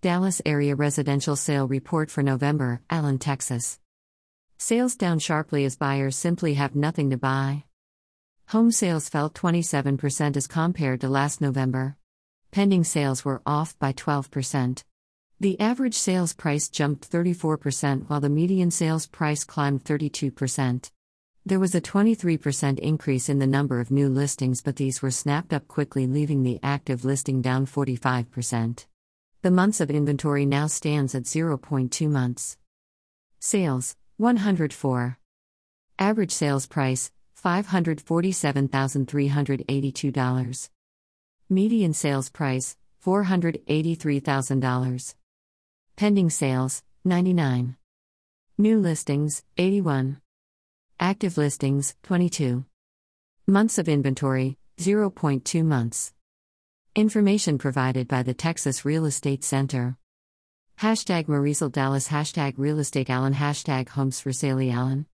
Dallas Area Residential Sale Report for November, Allen, Texas. Sales down sharply as buyers simply have nothing to buy. Home sales fell 27% as compared to last November. Pending sales were off by 12%. The average sales price jumped 34% while the median sales price climbed 32%. There was a 23% increase in the number of new listings, but these were snapped up quickly, leaving the active listing down 45%. The months of inventory now stands at 0.2 months. Sales 104. Average sales price $547,382. Median sales price $483,000. Pending sales 99. New listings 81. Active listings 22. Months of inventory 0.2 months. Information provided by the Texas Real Estate Center. Hashtag Marisol Dallas Hashtag Real Estate Allen Hashtag Homes for Sale Allen